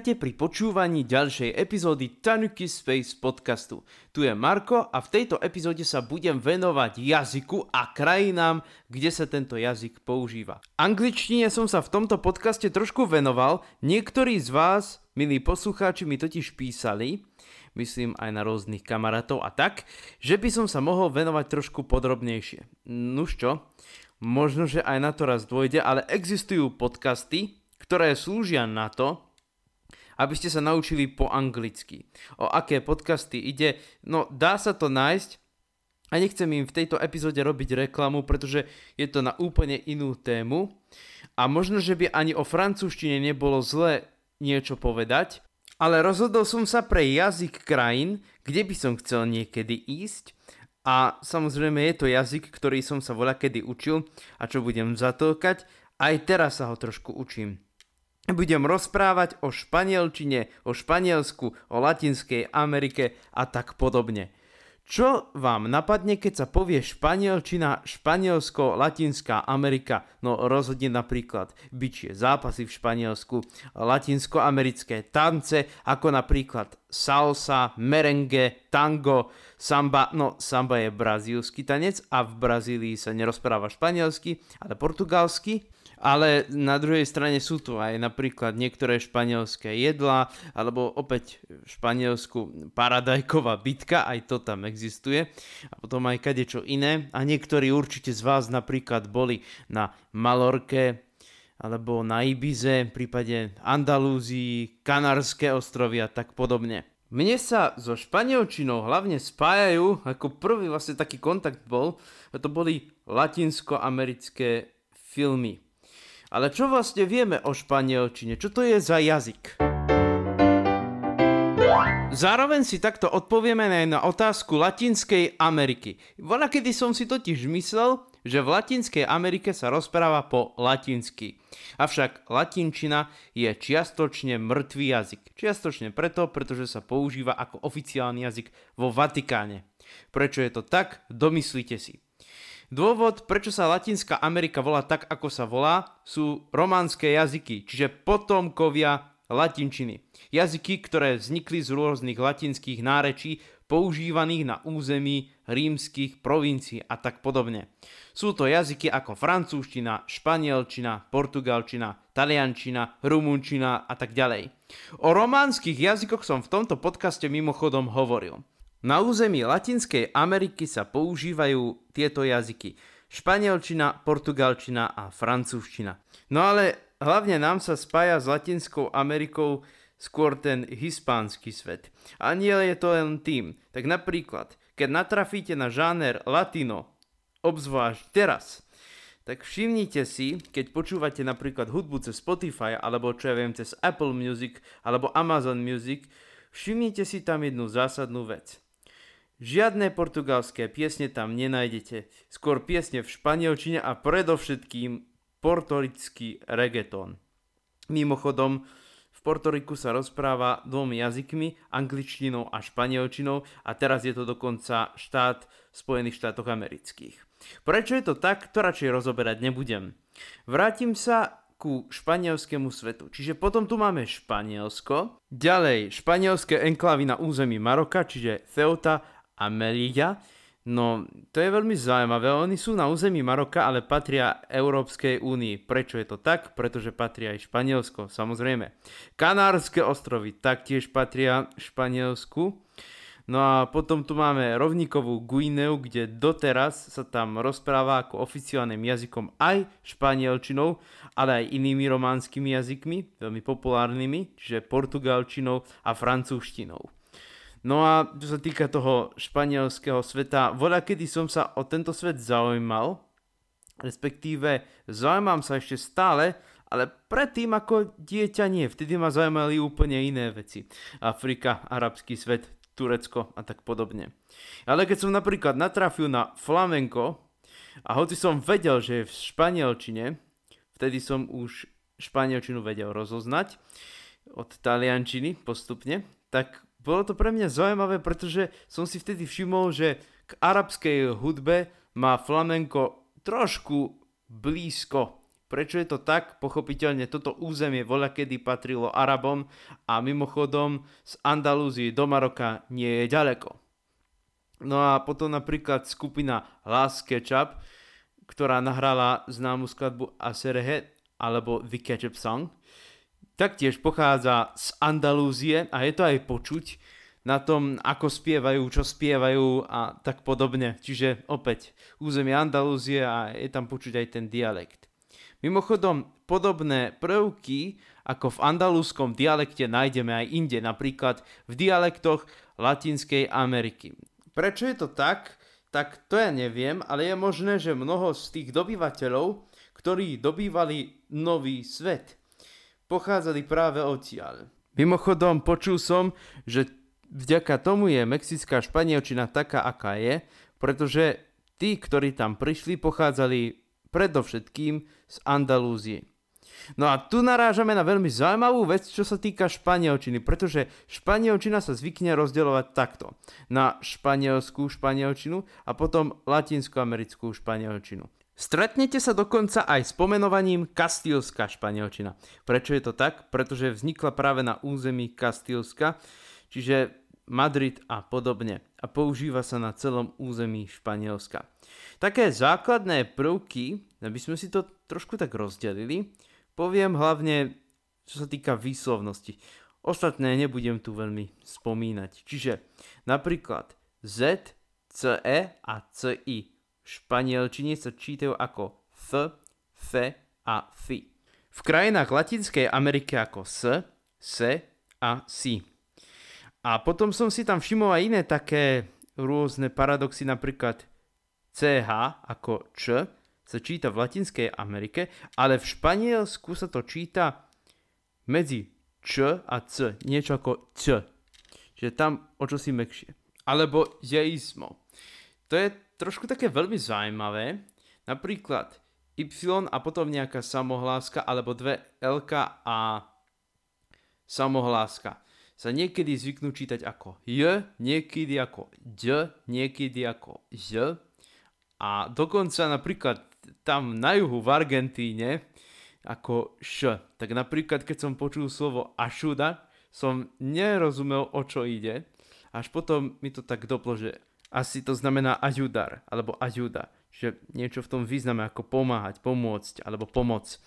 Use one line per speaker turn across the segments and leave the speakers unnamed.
Vítajte pri počúvaní ďalšej epizódy Tanuki Space podcastu. Tu je Marko a v tejto epizóde sa budem venovať jazyku a krajinám, kde sa tento jazyk používa. Angličtine som sa v tomto podcaste trošku venoval, niektorí z vás, milí poslucháči, mi totiž písali, myslím aj na rôznych kamarátov a tak, že by som sa mohol venovať trošku podrobnejšie. Nuž čo, možno, že aj na to raz dôjde, ale existujú podcasty, ktoré slúžia na to, aby ste sa naučili po anglicky. O aké podcasty ide, no dá sa to nájsť. A nechcem im v tejto epizóde robiť reklamu, pretože je to na úplne inú tému. A možno, že by ani o francúzštine nebolo zle niečo povedať, ale rozhodol som sa pre jazyk krajín, kde by som chcel niekedy ísť. A samozrejme je to jazyk, ktorý som sa voľa kedy učil. A čo budem zatlkať, aj teraz sa ho trošku učím budem rozprávať o španielčine, o Španielsku, o Latinskej Amerike a tak podobne. Čo vám napadne, keď sa povie španielčina, Španielsko, Latinská Amerika? No rozhodne napríklad byčie zápasy v Španielsku, latinskoamerické tance, ako napríklad salsa, merengue, tango, samba. No samba je brazílsky tanec a v Brazílii sa nerozpráva španielsky, ale portugalsky. Ale na druhej strane sú tu aj napríklad niektoré španielské jedlá, alebo opäť v Španielsku paradajková bitka, aj to tam existuje. A potom aj kadečo iné. A niektorí určite z vás napríklad boli na Malorke, alebo na Ibize, v prípade Andalúzii, Kanárske ostrovy a tak podobne. Mne sa so španielčinou hlavne spájajú, ako prvý vlastne taký kontakt bol, to boli latinskoamerické filmy. Ale čo vlastne vieme o španielčine? Čo to je za jazyk? Zároveň si takto odpovieme aj na otázku Latinskej Ameriky. Voľa kedy som si totiž myslel, že v Latinskej Amerike sa rozpráva po latinsky. Avšak latinčina je čiastočne mŕtvý jazyk. Čiastočne preto, pretože sa používa ako oficiálny jazyk vo Vatikáne. Prečo je to tak? Domyslite si. Dôvod, prečo sa Latinská Amerika volá tak, ako sa volá, sú románske jazyky, čiže potomkovia latinčiny. Jazyky, ktoré vznikli z rôznych latinských nárečí, používaných na území rímskych provincií a tak podobne. Sú to jazyky ako francúzština, španielčina, portugalčina, taliančina, rumunčina a tak ďalej. O románskych jazykoch som v tomto podcaste mimochodom hovoril. Na území Latinskej Ameriky sa používajú tieto jazyky. Španielčina, portugalčina a francúzština. No ale hlavne nám sa spája s Latinskou Amerikou skôr ten hispánsky svet. A nie je to len tým. Tak napríklad, keď natrafíte na žáner latino, obzvlášť teraz, tak všimnite si, keď počúvate napríklad hudbu cez Spotify, alebo čo ja viem, cez Apple Music, alebo Amazon Music, všimnite si tam jednu zásadnú vec. Žiadne portugalské piesne tam nenájdete, skôr piesne v španielčine a predovšetkým portorický reggaeton. Mimochodom, v Portoriku sa rozpráva dvomi jazykmi, angličtinou a španielčinou a teraz je to dokonca štát Spojených štátoch amerických. Prečo je to tak, to radšej rozoberať nebudem. Vrátim sa ku španielskému svetu. Čiže potom tu máme Španielsko, ďalej španielské enklavy na území Maroka, čiže Ceuta Amelia. No, to je veľmi zaujímavé. Oni sú na území Maroka, ale patria Európskej únii. Prečo je to tak? Pretože patria aj Španielsko, samozrejme. Kanárske ostrovy taktiež patria Španielsku. No a potom tu máme rovníkovú Guineu, kde doteraz sa tam rozpráva ako oficiálnym jazykom aj španielčinou, ale aj inými románskymi jazykmi, veľmi populárnymi, čiže portugalčinou a francúzštinou. No a čo sa týka toho španielského sveta, voľa kedy som sa o tento svet zaujímal, respektíve zaujímam sa ešte stále, ale predtým ako dieťa nie, vtedy ma zaujímali úplne iné veci. Afrika, arabský svet, Turecko a tak podobne. Ale keď som napríklad natrafil na flamenko a hoci som vedel, že je v španielčine, vtedy som už španielčinu vedel rozoznať od taliančiny postupne, tak bolo to pre mňa zaujímavé, pretože som si vtedy všimol, že k arabskej hudbe má flamenko trošku blízko Prečo je to tak? Pochopiteľne toto územie voľa kedy patrilo Arabom a mimochodom z Andalúzie do Maroka nie je ďaleko. No a potom napríklad skupina Last Ketchup, ktorá nahrala známu skladbu Aserehe alebo The Ketchup Song, taktiež pochádza z Andalúzie a je to aj počuť na tom, ako spievajú, čo spievajú a tak podobne. Čiže opäť územie Andalúzie a je tam počuť aj ten dialekt. Mimochodom, podobné prvky ako v andalúskom dialekte nájdeme aj inde, napríklad v dialektoch Latinskej Ameriky. Prečo je to tak? Tak to ja neviem, ale je možné, že mnoho z tých dobyvateľov, ktorí dobývali nový svet, pochádzali práve odtiaľ. Mimochodom, počul som, že vďaka tomu je mexická španielčina taká, aká je, pretože tí, ktorí tam prišli, pochádzali predovšetkým z Andalúzie. No a tu narážame na veľmi zaujímavú vec, čo sa týka španielčiny, pretože španielčina sa zvykne rozdeľovať takto. Na španielskú španielčinu a potom latinskoamerickú španielčinu. Stretnete sa dokonca aj s pomenovaním kastílska španielčina. Prečo je to tak? Pretože vznikla práve na území Kastílska, čiže Madrid a podobne a používa sa na celom území Španielska. Také základné prvky, aby sme si to trošku tak rozdelili, poviem hlavne, čo sa týka výslovnosti. Ostatné nebudem tu veľmi spomínať. Čiže napríklad Z, CE a CI španielčine sa čítajú ako F, F a FI. V krajinách Latinskej Ameriky ako S, SE a SI. A potom som si tam všimol aj iné také rôzne paradoxy, napríklad CH ako Č sa číta v Latinskej Amerike, ale v Španielsku sa to číta medzi Č a C, niečo ako Č. Čiže tam o čo si mekšie. Alebo jeizmo. To je trošku také veľmi zaujímavé. Napríklad Y a potom nejaká samohláska, alebo dve LK a samohláska sa niekedy zvyknú čítať ako J, niekedy ako D, niekedy ako J a dokonca napríklad tam na juhu v Argentíne ako š. Tak napríklad keď som počul slovo ašuda, som nerozumel o čo ide. Až potom mi to tak doplo, že asi to znamená ajudar alebo ajuda. Čiže niečo v tom význame ako pomáhať, pomôcť alebo pomoc.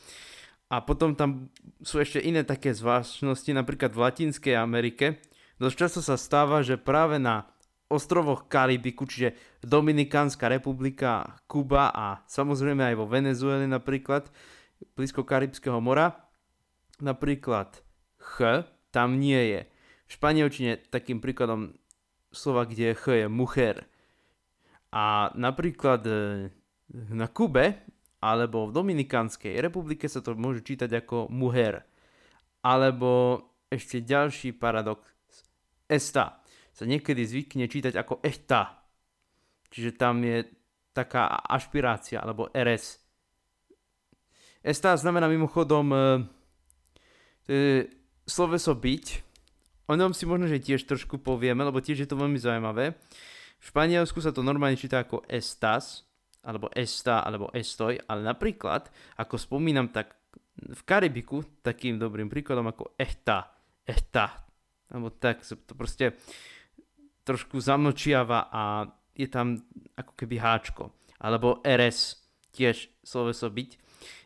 A potom tam sú ešte iné také zvláštnosti, napríklad v Latinskej Amerike. Dosť často sa stáva, že práve na ostrovoch Karibiku, čiže Dominikánska republika, Kuba a samozrejme aj vo Venezuele napríklad, blízko Karibského mora. Napríklad ch tam nie je. V španielčine takým príkladom slova, kde ch je mucher. A napríklad e, na Kube alebo v Dominikánskej republike sa to môže čítať ako muher. Alebo ešte ďalší paradox, esta sa niekedy zvykne čítať ako echta. Čiže tam je taká ašpirácia, alebo RS. Esta znamená mimochodom e, je sloveso byť. O ňom si možno, že tiež trošku povieme, lebo tiež je to veľmi zaujímavé. V Španielsku sa to normálne číta ako estas, alebo esta, alebo estoj, ale napríklad, ako spomínam, tak v Karibiku takým dobrým príkladom ako echta, echta, alebo tak, to proste trošku zamlčiava a je tam ako keby háčko. Alebo RS, tiež sloveso byť.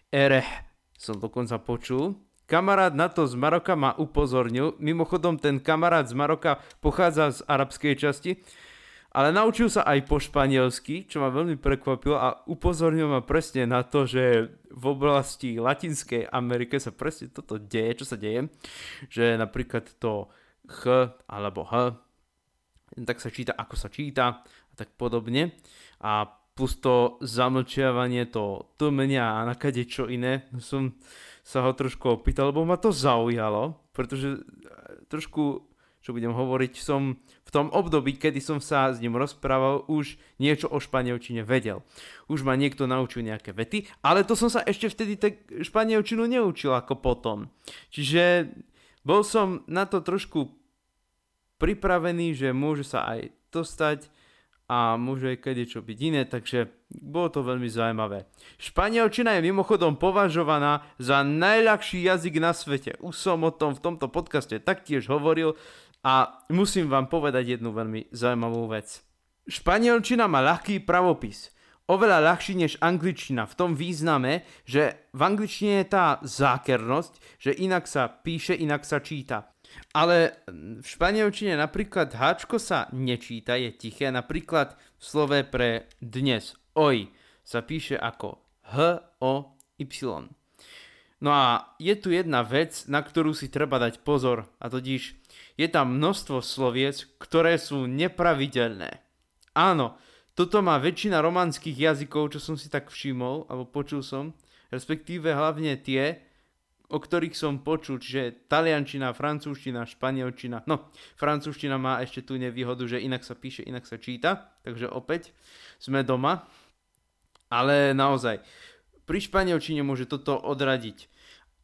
Ereh som dokonca počul. Kamarát na to z Maroka ma upozornil. Mimochodom ten kamarát z Maroka pochádza z arabskej časti, ale naučil sa aj po španielsky, čo ma veľmi prekvapilo a upozornil ma presne na to, že v oblasti Latinskej Amerike sa presne toto deje, čo sa deje, že napríklad to H alebo H tak sa číta ako sa číta a tak podobne. A plus to zamlčiavanie, to tlmenia a nakade čo iné, som sa ho trošku opýtal, lebo ma to zaujalo, pretože e, trošku, čo budem hovoriť, som v tom období, kedy som sa s ním rozprával, už niečo o španielčine vedel. Už ma niekto naučil nejaké vety, ale to som sa ešte vtedy tak španielčinu neučil ako potom. Čiže bol som na to trošku pripravený, že môže sa aj to stať a môže aj čo byť iné, takže bolo to veľmi zaujímavé. Španielčina je mimochodom považovaná za najľahší jazyk na svete. Už som o tom v tomto podcaste taktiež hovoril a musím vám povedať jednu veľmi zaujímavú vec. Španielčina má ľahký pravopis. Oveľa ľahší než angličtina v tom význame, že v angličtine je tá zákernosť, že inak sa píše, inak sa číta. Ale v španielčine napríklad háčko sa nečíta, je tiché. Napríklad v slove pre dnes, oj, sa píše ako H-O-Y. No a je tu jedna vec, na ktorú si treba dať pozor, a totiž je tam množstvo sloviec, ktoré sú nepravidelné. Áno, toto má väčšina románskych jazykov, čo som si tak všimol, alebo počul som, respektíve hlavne tie, o ktorých som počul, čiže taliančina, francúzština, španielčina. No, francúzština má ešte tú nevýhodu, že inak sa píše, inak sa číta, takže opäť sme doma. Ale naozaj, pri španielčine môže toto odradiť.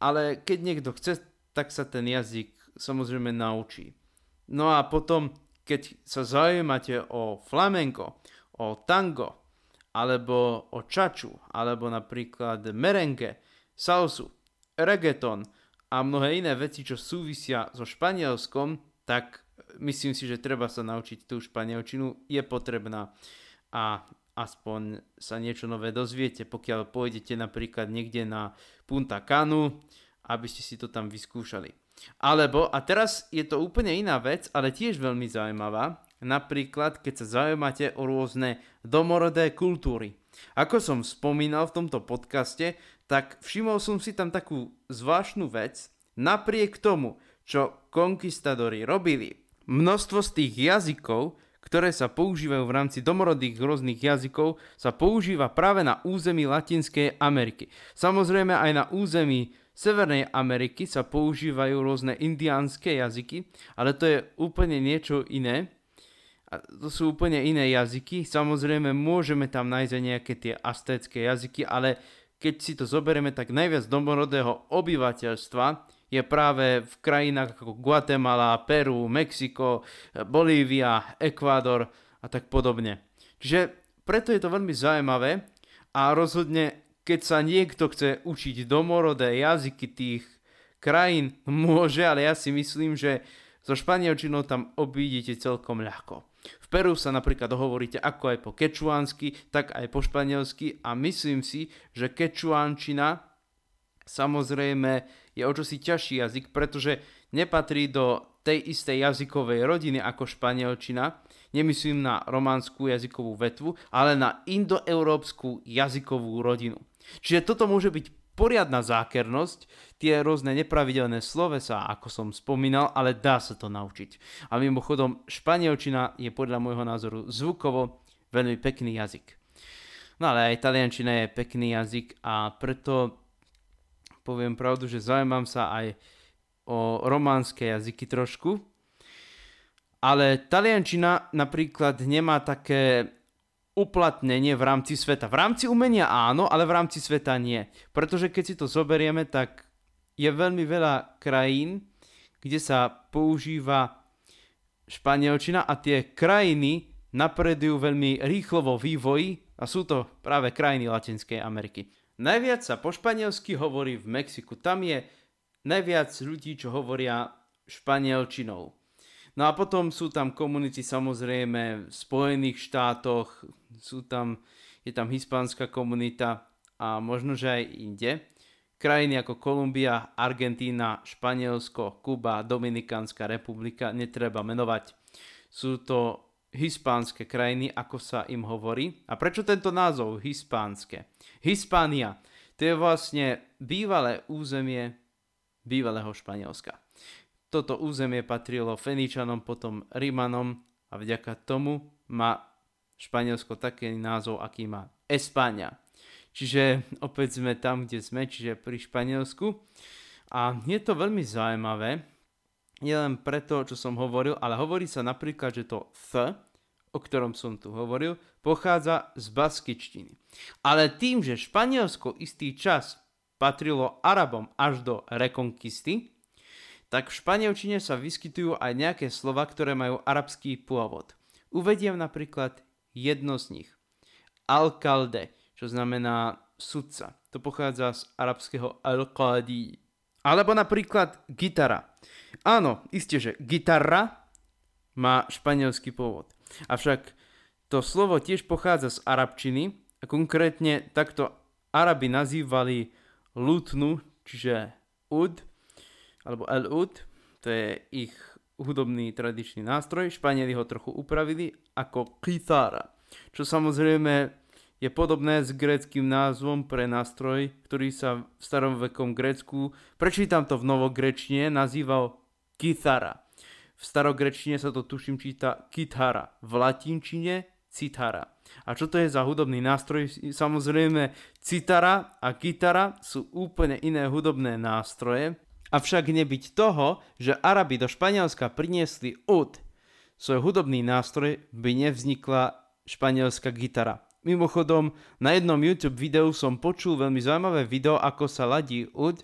Ale keď niekto chce, tak sa ten jazyk samozrejme naučí. No a potom, keď sa zaujímate o flamenko, o tango, alebo o čaču, alebo napríklad merengue, salsu, reggaeton a mnohé iné veci, čo súvisia so Španielskom, tak myslím si, že treba sa naučiť tú španielčinu, je potrebná a aspoň sa niečo nové dozviete, pokiaľ pôjdete napríklad niekde na Punta Canu, aby ste si to tam vyskúšali. Alebo, a teraz je to úplne iná vec, ale tiež veľmi zaujímavá, napríklad keď sa zaujímate o rôzne domorodé kultúry. Ako som spomínal v tomto podcaste, tak všimol som si tam takú zvláštnu vec, napriek tomu, čo konkistadori robili. Množstvo z tých jazykov, ktoré sa používajú v rámci domorodých rôznych jazykov, sa používa práve na území Latinskej Ameriky. Samozrejme aj na území Severnej Ameriky sa používajú rôzne indiánske jazyky, ale to je úplne niečo iné. A to sú úplne iné jazyky. Samozrejme môžeme tam nájsť nejaké tie aztécké jazyky, ale keď si to zoberieme, tak najviac domorodého obyvateľstva je práve v krajinách ako Guatemala, Peru, Mexiko, Bolívia, Ekvádor a tak podobne. Čiže preto je to veľmi zaujímavé a rozhodne, keď sa niekto chce učiť domorodé jazyky tých krajín, môže, ale ja si myslím, že so španielčinou tam obídete celkom ľahko. V Peru sa napríklad hovoríte ako aj po kečuánsky, tak aj po španielsky a myslím si, že kečuánčina samozrejme je o čosi ťažší jazyk, pretože nepatrí do tej istej jazykovej rodiny ako španielčina, nemyslím na románskú jazykovú vetvu, ale na indoeurópsku jazykovú rodinu. Čiže toto môže byť poriadna zákernosť, tie rôzne nepravidelné slovesa, ako som spomínal, ale dá sa to naučiť. A mimochodom, španielčina je podľa môjho názoru zvukovo veľmi pekný jazyk. No ale aj taliančina je pekný jazyk a preto poviem pravdu, že zaujímam sa aj o románske jazyky trošku. Ale taliančina napríklad nemá také uplatnenie v rámci sveta. V rámci umenia áno, ale v rámci sveta nie. Pretože keď si to zoberieme, tak je veľmi veľa krajín, kde sa používa španielčina a tie krajiny napredujú veľmi rýchlo vo vývoji a sú to práve krajiny Latinskej Ameriky. Najviac sa po španielsky hovorí v Mexiku. Tam je najviac ľudí, čo hovoria španielčinou. No a potom sú tam komunity samozrejme v Spojených štátoch, sú tam, je tam hispánska komunita a možno, že aj inde. Krajiny ako Kolumbia, Argentína, Španielsko, Kuba, Dominikánska republika, netreba menovať. Sú to hispánske krajiny, ako sa im hovorí. A prečo tento názov hispánske? Hispánia, to je vlastne bývalé územie bývalého Španielska. Toto územie patrilo Feničanom, potom Rimanom a vďaka tomu má Španielsko taký názov, aký má Espáňa. Čiže opäť sme tam, kde sme, čiže pri Španielsku. A je to veľmi zaujímavé, nielen preto, čo som hovoril, ale hovorí sa napríklad, že to th, o ktorom som tu hovoril, pochádza z baskičtiny. Ale tým, že Španielsko istý čas patrilo Arabom až do rekonkisty, tak v španielčine sa vyskytujú aj nejaké slova, ktoré majú arabský pôvod. Uvediem napríklad jedno z nich. Alcalde, čo znamená sudca. To pochádza z arabského al-qadi. Alebo napríklad gitara. Áno, isté, že gitara má španielský pôvod. Avšak to slovo tiež pochádza z arabčiny a konkrétne takto Arabi nazývali lutnu, čiže ud, alebo el-ud, to je ich hudobný tradičný nástroj. Španieli ho trochu upravili ako kitara, čo samozrejme je podobné s gréckým názvom pre nástroj, ktorý sa v starovekom Grécku, prečítam to v novogrečne, nazýval kithara. V starogrečtine sa to tuším číta kithara, v latinčine citara. A čo to je za hudobný nástroj? Samozrejme, citara a kytara sú úplne iné hudobné nástroje. Avšak nebyť toho, že Arabi do Španielska priniesli ud, svoj hudobný nástroj, by nevznikla španielská gitara. Mimochodom, na jednom YouTube videu som počul veľmi zaujímavé video, ako sa ladí ud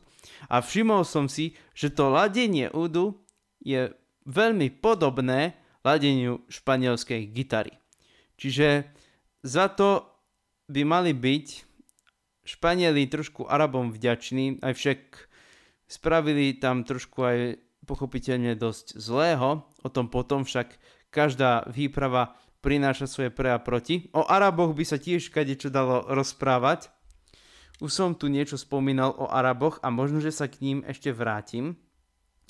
a všimol som si, že to ladenie udu je veľmi podobné ladeniu španielskej gitary. Čiže za to by mali byť Španieli trošku Arabom vďační, aj však spravili tam trošku aj pochopiteľne dosť zlého, o tom potom však každá výprava prináša svoje pre a proti. O Araboch by sa tiež čo dalo rozprávať. Už som tu niečo spomínal o Araboch a možno, že sa k ním ešte vrátim,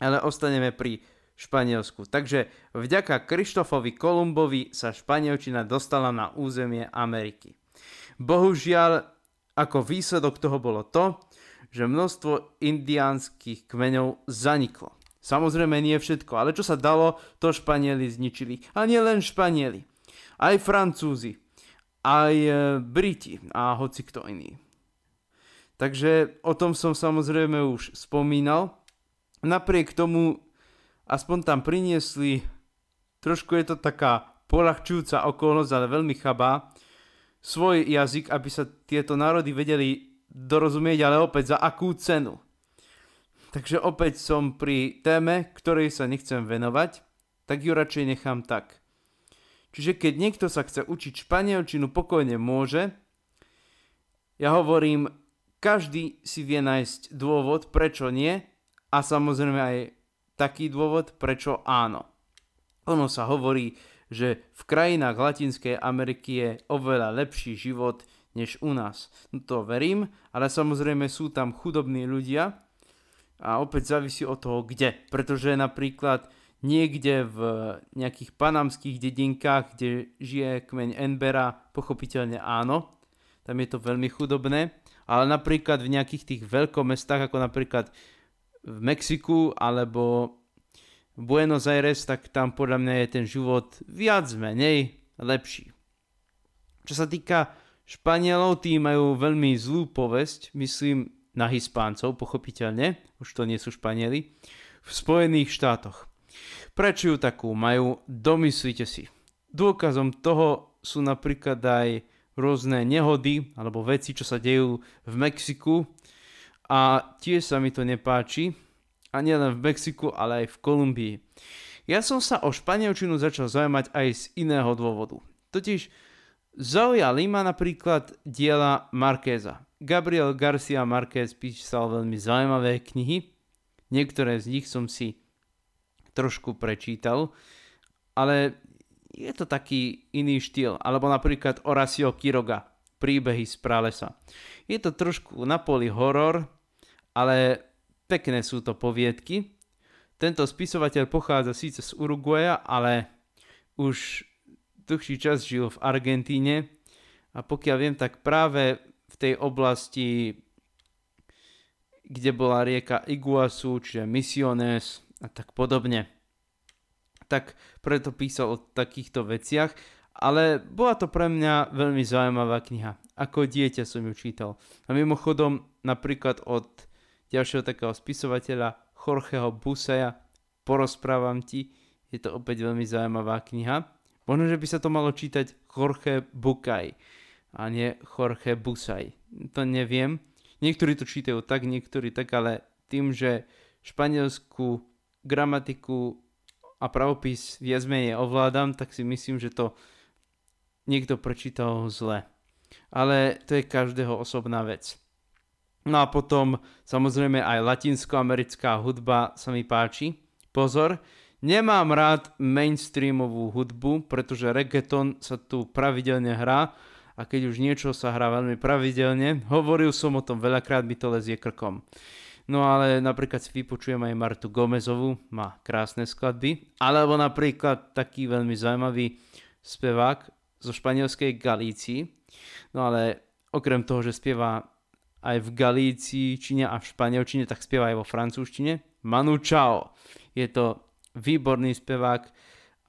ale ostaneme pri Španielsku. Takže vďaka Krištofovi Kolumbovi sa španielčina dostala na územie Ameriky. Bohužiaľ, ako výsledok toho bolo to, že množstvo indiánskych kmeňov zaniklo. Samozrejme nie všetko, ale čo sa dalo, to Španieli zničili. A nie len Španieli aj Francúzi, aj e, Briti a hoci kto iný. Takže o tom som samozrejme už spomínal. Napriek tomu aspoň tam priniesli, trošku je to taká polahčujúca okolnosť, ale veľmi chabá, svoj jazyk, aby sa tieto národy vedeli dorozumieť, ale opäť za akú cenu. Takže opäť som pri téme, ktorej sa nechcem venovať, tak ju radšej nechám tak. Čiže keď niekto sa chce učiť španielčinu, pokojne môže. Ja hovorím, každý si vie nájsť dôvod, prečo nie a samozrejme aj taký dôvod, prečo áno. Ono sa hovorí, že v krajinách Latinskej Ameriky je oveľa lepší život než u nás. No to verím, ale samozrejme sú tam chudobní ľudia a opäť závisí od toho kde. Pretože napríklad niekde v nejakých panamských dedinkách, kde žije kmeň Enbera, pochopiteľne áno, tam je to veľmi chudobné, ale napríklad v nejakých tých veľkomestách, ako napríklad v Mexiku alebo Buenos Aires, tak tam podľa mňa je ten život viac menej lepší. Čo sa týka Španielov, tí majú veľmi zlú povesť, myslím na Hispáncov, pochopiteľne, už to nie sú Španieli, v Spojených štátoch. Prečo ju takú majú? Domyslite si. Dôkazom toho sú napríklad aj rôzne nehody alebo veci, čo sa dejú v Mexiku a tiež sa mi to nepáči. A nielen v Mexiku, ale aj v Kolumbii. Ja som sa o španielčinu začal zaujímať aj z iného dôvodu. Totiž zaujali ma napríklad diela Markéza. Gabriel Garcia Marquez písal veľmi zaujímavé knihy. Niektoré z nich som si trošku prečítal, ale je to taký iný štýl. Alebo napríklad Horacio Quiroga, príbehy z pralesa. Je to trošku na poli horor, ale pekné sú to poviedky. Tento spisovateľ pochádza síce z Uruguaja, ale už dlhší čas žil v Argentíne a pokiaľ viem, tak práve v tej oblasti, kde bola rieka Iguazu, čiže Misiones, a tak podobne. Tak preto písal o takýchto veciach, ale bola to pre mňa veľmi zaujímavá kniha. Ako dieťa som ju čítal. A mimochodom napríklad od ďalšieho takého spisovateľa Jorgeho Busaja porozprávam ti, je to opäť veľmi zaujímavá kniha. Možno, že by sa to malo čítať Jorge Bukaj a nie Jorge Busaj. To neviem. Niektorí to čítajú tak, niektorí tak, ale tým, že španielsku gramatiku a pravopis viac menej ovládam, tak si myslím, že to niekto prečítal zle. Ale to je každého osobná vec. No a potom samozrejme aj latinskoamerická hudba sa mi páči. Pozor, nemám rád mainstreamovú hudbu, pretože reggaeton sa tu pravidelne hrá a keď už niečo sa hrá veľmi pravidelne, hovoril som o tom veľakrát, mi to lezie krkom. No ale napríklad si vypočujem aj Martu Gomezovú, má krásne skladby. Alebo napríklad taký veľmi zaujímavý spevák zo španielskej Galícii. No ale okrem toho, že spieva aj v Galícii, Číne a v španielčine, tak spieva aj vo francúzštine. Manu Chao. Je to výborný spevák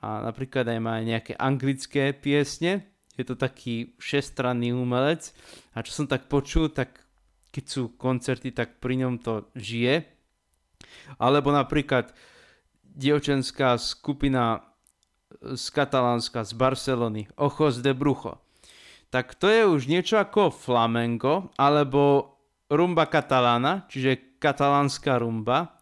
a napríklad aj má nejaké anglické piesne. Je to taký šestranný umelec a čo som tak počul, tak keď sú koncerty, tak pri ňom to žije. Alebo napríklad dievčenská skupina z Katalánska, z Barcelony, Ojos de Brucho. Tak to je už niečo ako flamengo, alebo rumba katalána, čiže katalánska rumba.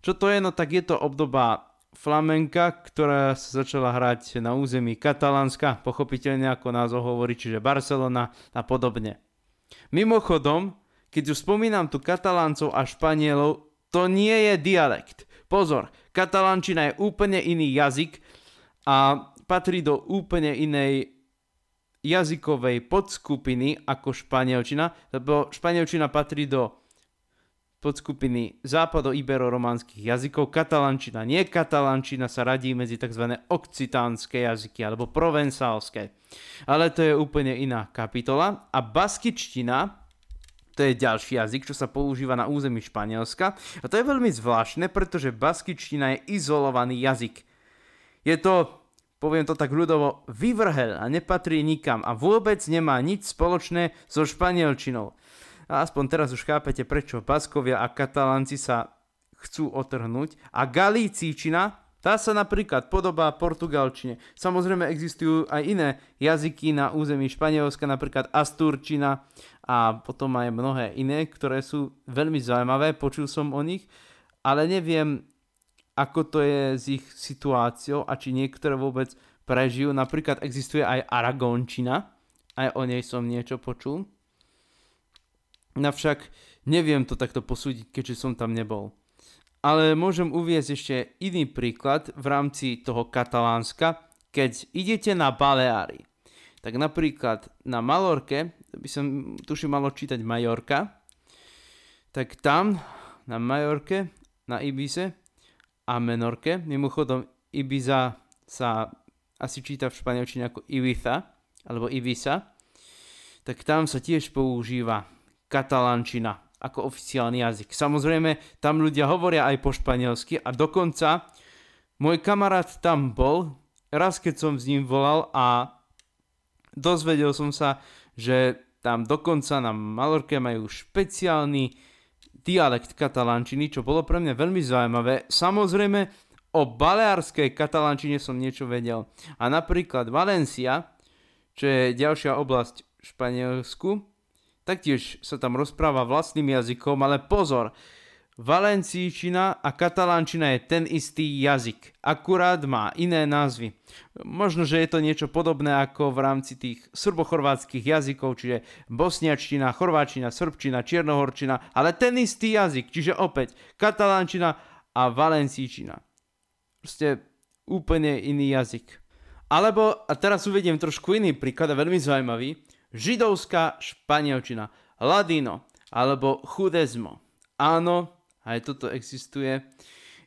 Čo to je? No tak je to obdoba flamenka, ktorá sa začala hrať na území Katalánska, pochopiteľne ako názov hovorí, čiže Barcelona a podobne. Mimochodom, keď už spomínam tu kataláncov a španielov, to nie je dialekt. Pozor, katalánčina je úplne iný jazyk a patrí do úplne inej jazykovej podskupiny ako španielčina, lebo španielčina patrí do podskupiny západo-ibero-románskych jazykov. Katalančina, nie katalančina sa radí medzi tzv. okcitánske jazyky alebo provensálske. Ale to je úplne iná kapitola. A baskičtina, to je ďalší jazyk, čo sa používa na území Španielska. A to je veľmi zvláštne, pretože baskičtina je izolovaný jazyk. Je to, poviem to tak ľudovo, vyvrhel a nepatrí nikam a vôbec nemá nič spoločné so španielčinou. A aspoň teraz už chápete, prečo Baskovia a Katalánci sa chcú otrhnúť. A Galícíčina, tá sa napríklad podobá portugalčine. Samozrejme existujú aj iné jazyky na území Španielska, napríklad Asturčina a potom aj mnohé iné, ktoré sú veľmi zaujímavé, počul som o nich, ale neviem, ako to je s ich situáciou a či niektoré vôbec prežijú. Napríklad existuje aj Aragončina, aj o nej som niečo počul. Navšak neviem to takto posúdiť, keďže som tam nebol. Ale môžem uviezť ešte iný príklad v rámci toho Katalánska, keď idete na Baleári. Tak napríklad na Malorke, by som tuším malo čítať Majorka, tak tam na Majorke, na Ibize a Menorke, mimochodom Ibiza sa asi číta v španielčine ako Ibiza, alebo Ibiza, tak tam sa tiež používa katalánčina ako oficiálny jazyk. Samozrejme, tam ľudia hovoria aj po španielsky a dokonca môj kamarát tam bol, raz keď som s ním volal a dozvedel som sa, že tam dokonca na Malorke majú špeciálny dialekt katalánčiny, čo bolo pre mňa veľmi zaujímavé. Samozrejme, o baleárskej katalánčine som niečo vedel. A napríklad Valencia, čo je ďalšia oblasť v Španielsku, Taktiež sa tam rozpráva vlastným jazykom, ale pozor, valencíčina a katalánčina je ten istý jazyk, akurát má iné názvy. Možno, že je to niečo podobné ako v rámci tých srbochorvátskych jazykov, čiže bosniačtina, chorváčina, srbčina, čiernohorčina, ale ten istý jazyk, čiže opäť katalánčina a valencíčina. Proste úplne iný jazyk. Alebo, a teraz uvediem trošku iný príklad a veľmi zaujímavý, židovská španielčina, ladino alebo chudezmo. Áno, aj toto existuje.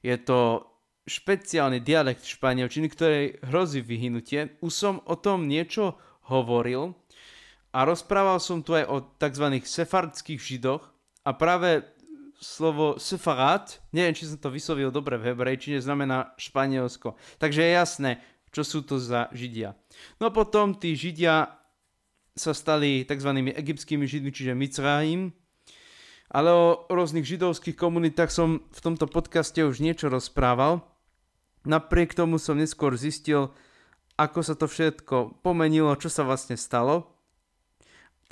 Je to špeciálny dialekt španielčiny, ktorej hrozí vyhnutie. Už som o tom niečo hovoril a rozprával som tu aj o tzv. sefardských židoch a práve slovo sefarát, neviem, či som to vyslovil dobre v hebrejčine, znamená Španielsko. Takže je jasné, čo sú to za židia. No potom tí židia sa stali tzv. egyptskými židmi, čiže Micraim. Ale o rôznych židovských komunitách som v tomto podcaste už niečo rozprával. Napriek tomu som neskôr zistil, ako sa to všetko pomenilo, čo sa vlastne stalo.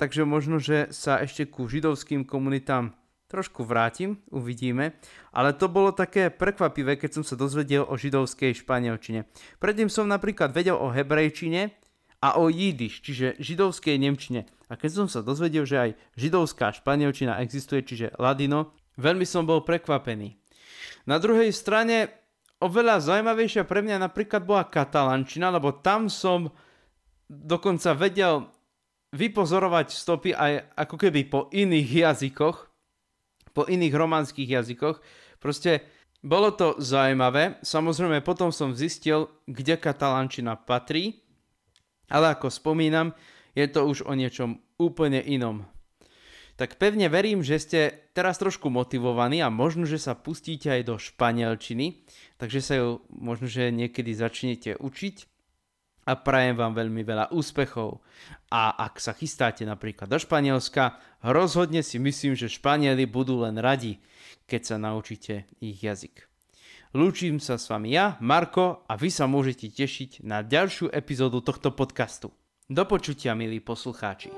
Takže možno, že sa ešte ku židovským komunitám trošku vrátim, uvidíme. Ale to bolo také prekvapivé, keď som sa dozvedel o židovskej španielčine. Predtým som napríklad vedel o hebrejčine, a o jidiš, čiže židovskej nemčine. A keď som sa dozvedel, že aj židovská španielčina existuje, čiže ladino, veľmi som bol prekvapený. Na druhej strane oveľa zaujímavejšia pre mňa napríklad bola katalančina, lebo tam som dokonca vedel vypozorovať stopy aj ako keby po iných jazykoch, po iných románskych jazykoch. Proste bolo to zaujímavé. Samozrejme potom som zistil, kde katalančina patrí, ale ako spomínam, je to už o niečom úplne inom. Tak pevne verím, že ste teraz trošku motivovaní a možno, že sa pustíte aj do španielčiny, takže sa ju možno, že niekedy začnete učiť a prajem vám veľmi veľa úspechov. A ak sa chystáte napríklad do Španielska, rozhodne si myslím, že Španieli budú len radi, keď sa naučíte ich jazyk. Lúčim sa s vami ja, Marko, a vy sa môžete tešiť na ďalšiu epizódu tohto podcastu. Do počutia, milí poslucháči.